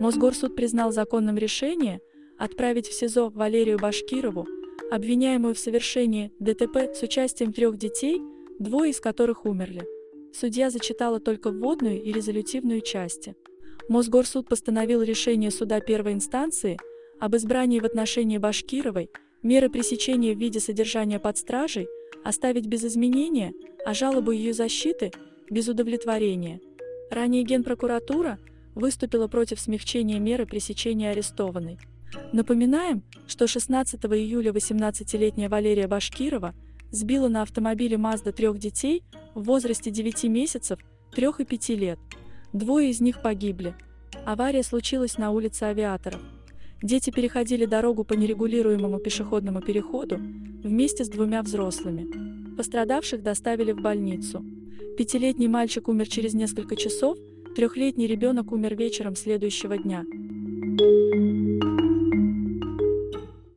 Мосгорсуд признал законным решение отправить в СИЗО Валерию Башкирову, обвиняемую в совершении ДТП с участием трех детей, двое из которых умерли. Судья зачитала только вводную и резолютивную части. Мосгорсуд постановил решение суда первой инстанции об избрании в отношении Башкировой меры пресечения в виде содержания под стражей оставить без изменения, а жалобу ее защиты – без удовлетворения. Ранее Генпрокуратура выступила против смягчения меры пресечения арестованной. Напоминаем, что 16 июля 18-летняя Валерия Башкирова сбила на автомобиле Mazda трех детей в возрасте 9 месяцев, 3 и 5 лет. Двое из них погибли. Авария случилась на улице Авиаторов. Дети переходили дорогу по нерегулируемому пешеходному переходу вместе с двумя взрослыми. Пострадавших доставили в больницу. Пятилетний мальчик умер через несколько часов, трехлетний ребенок умер вечером следующего дня.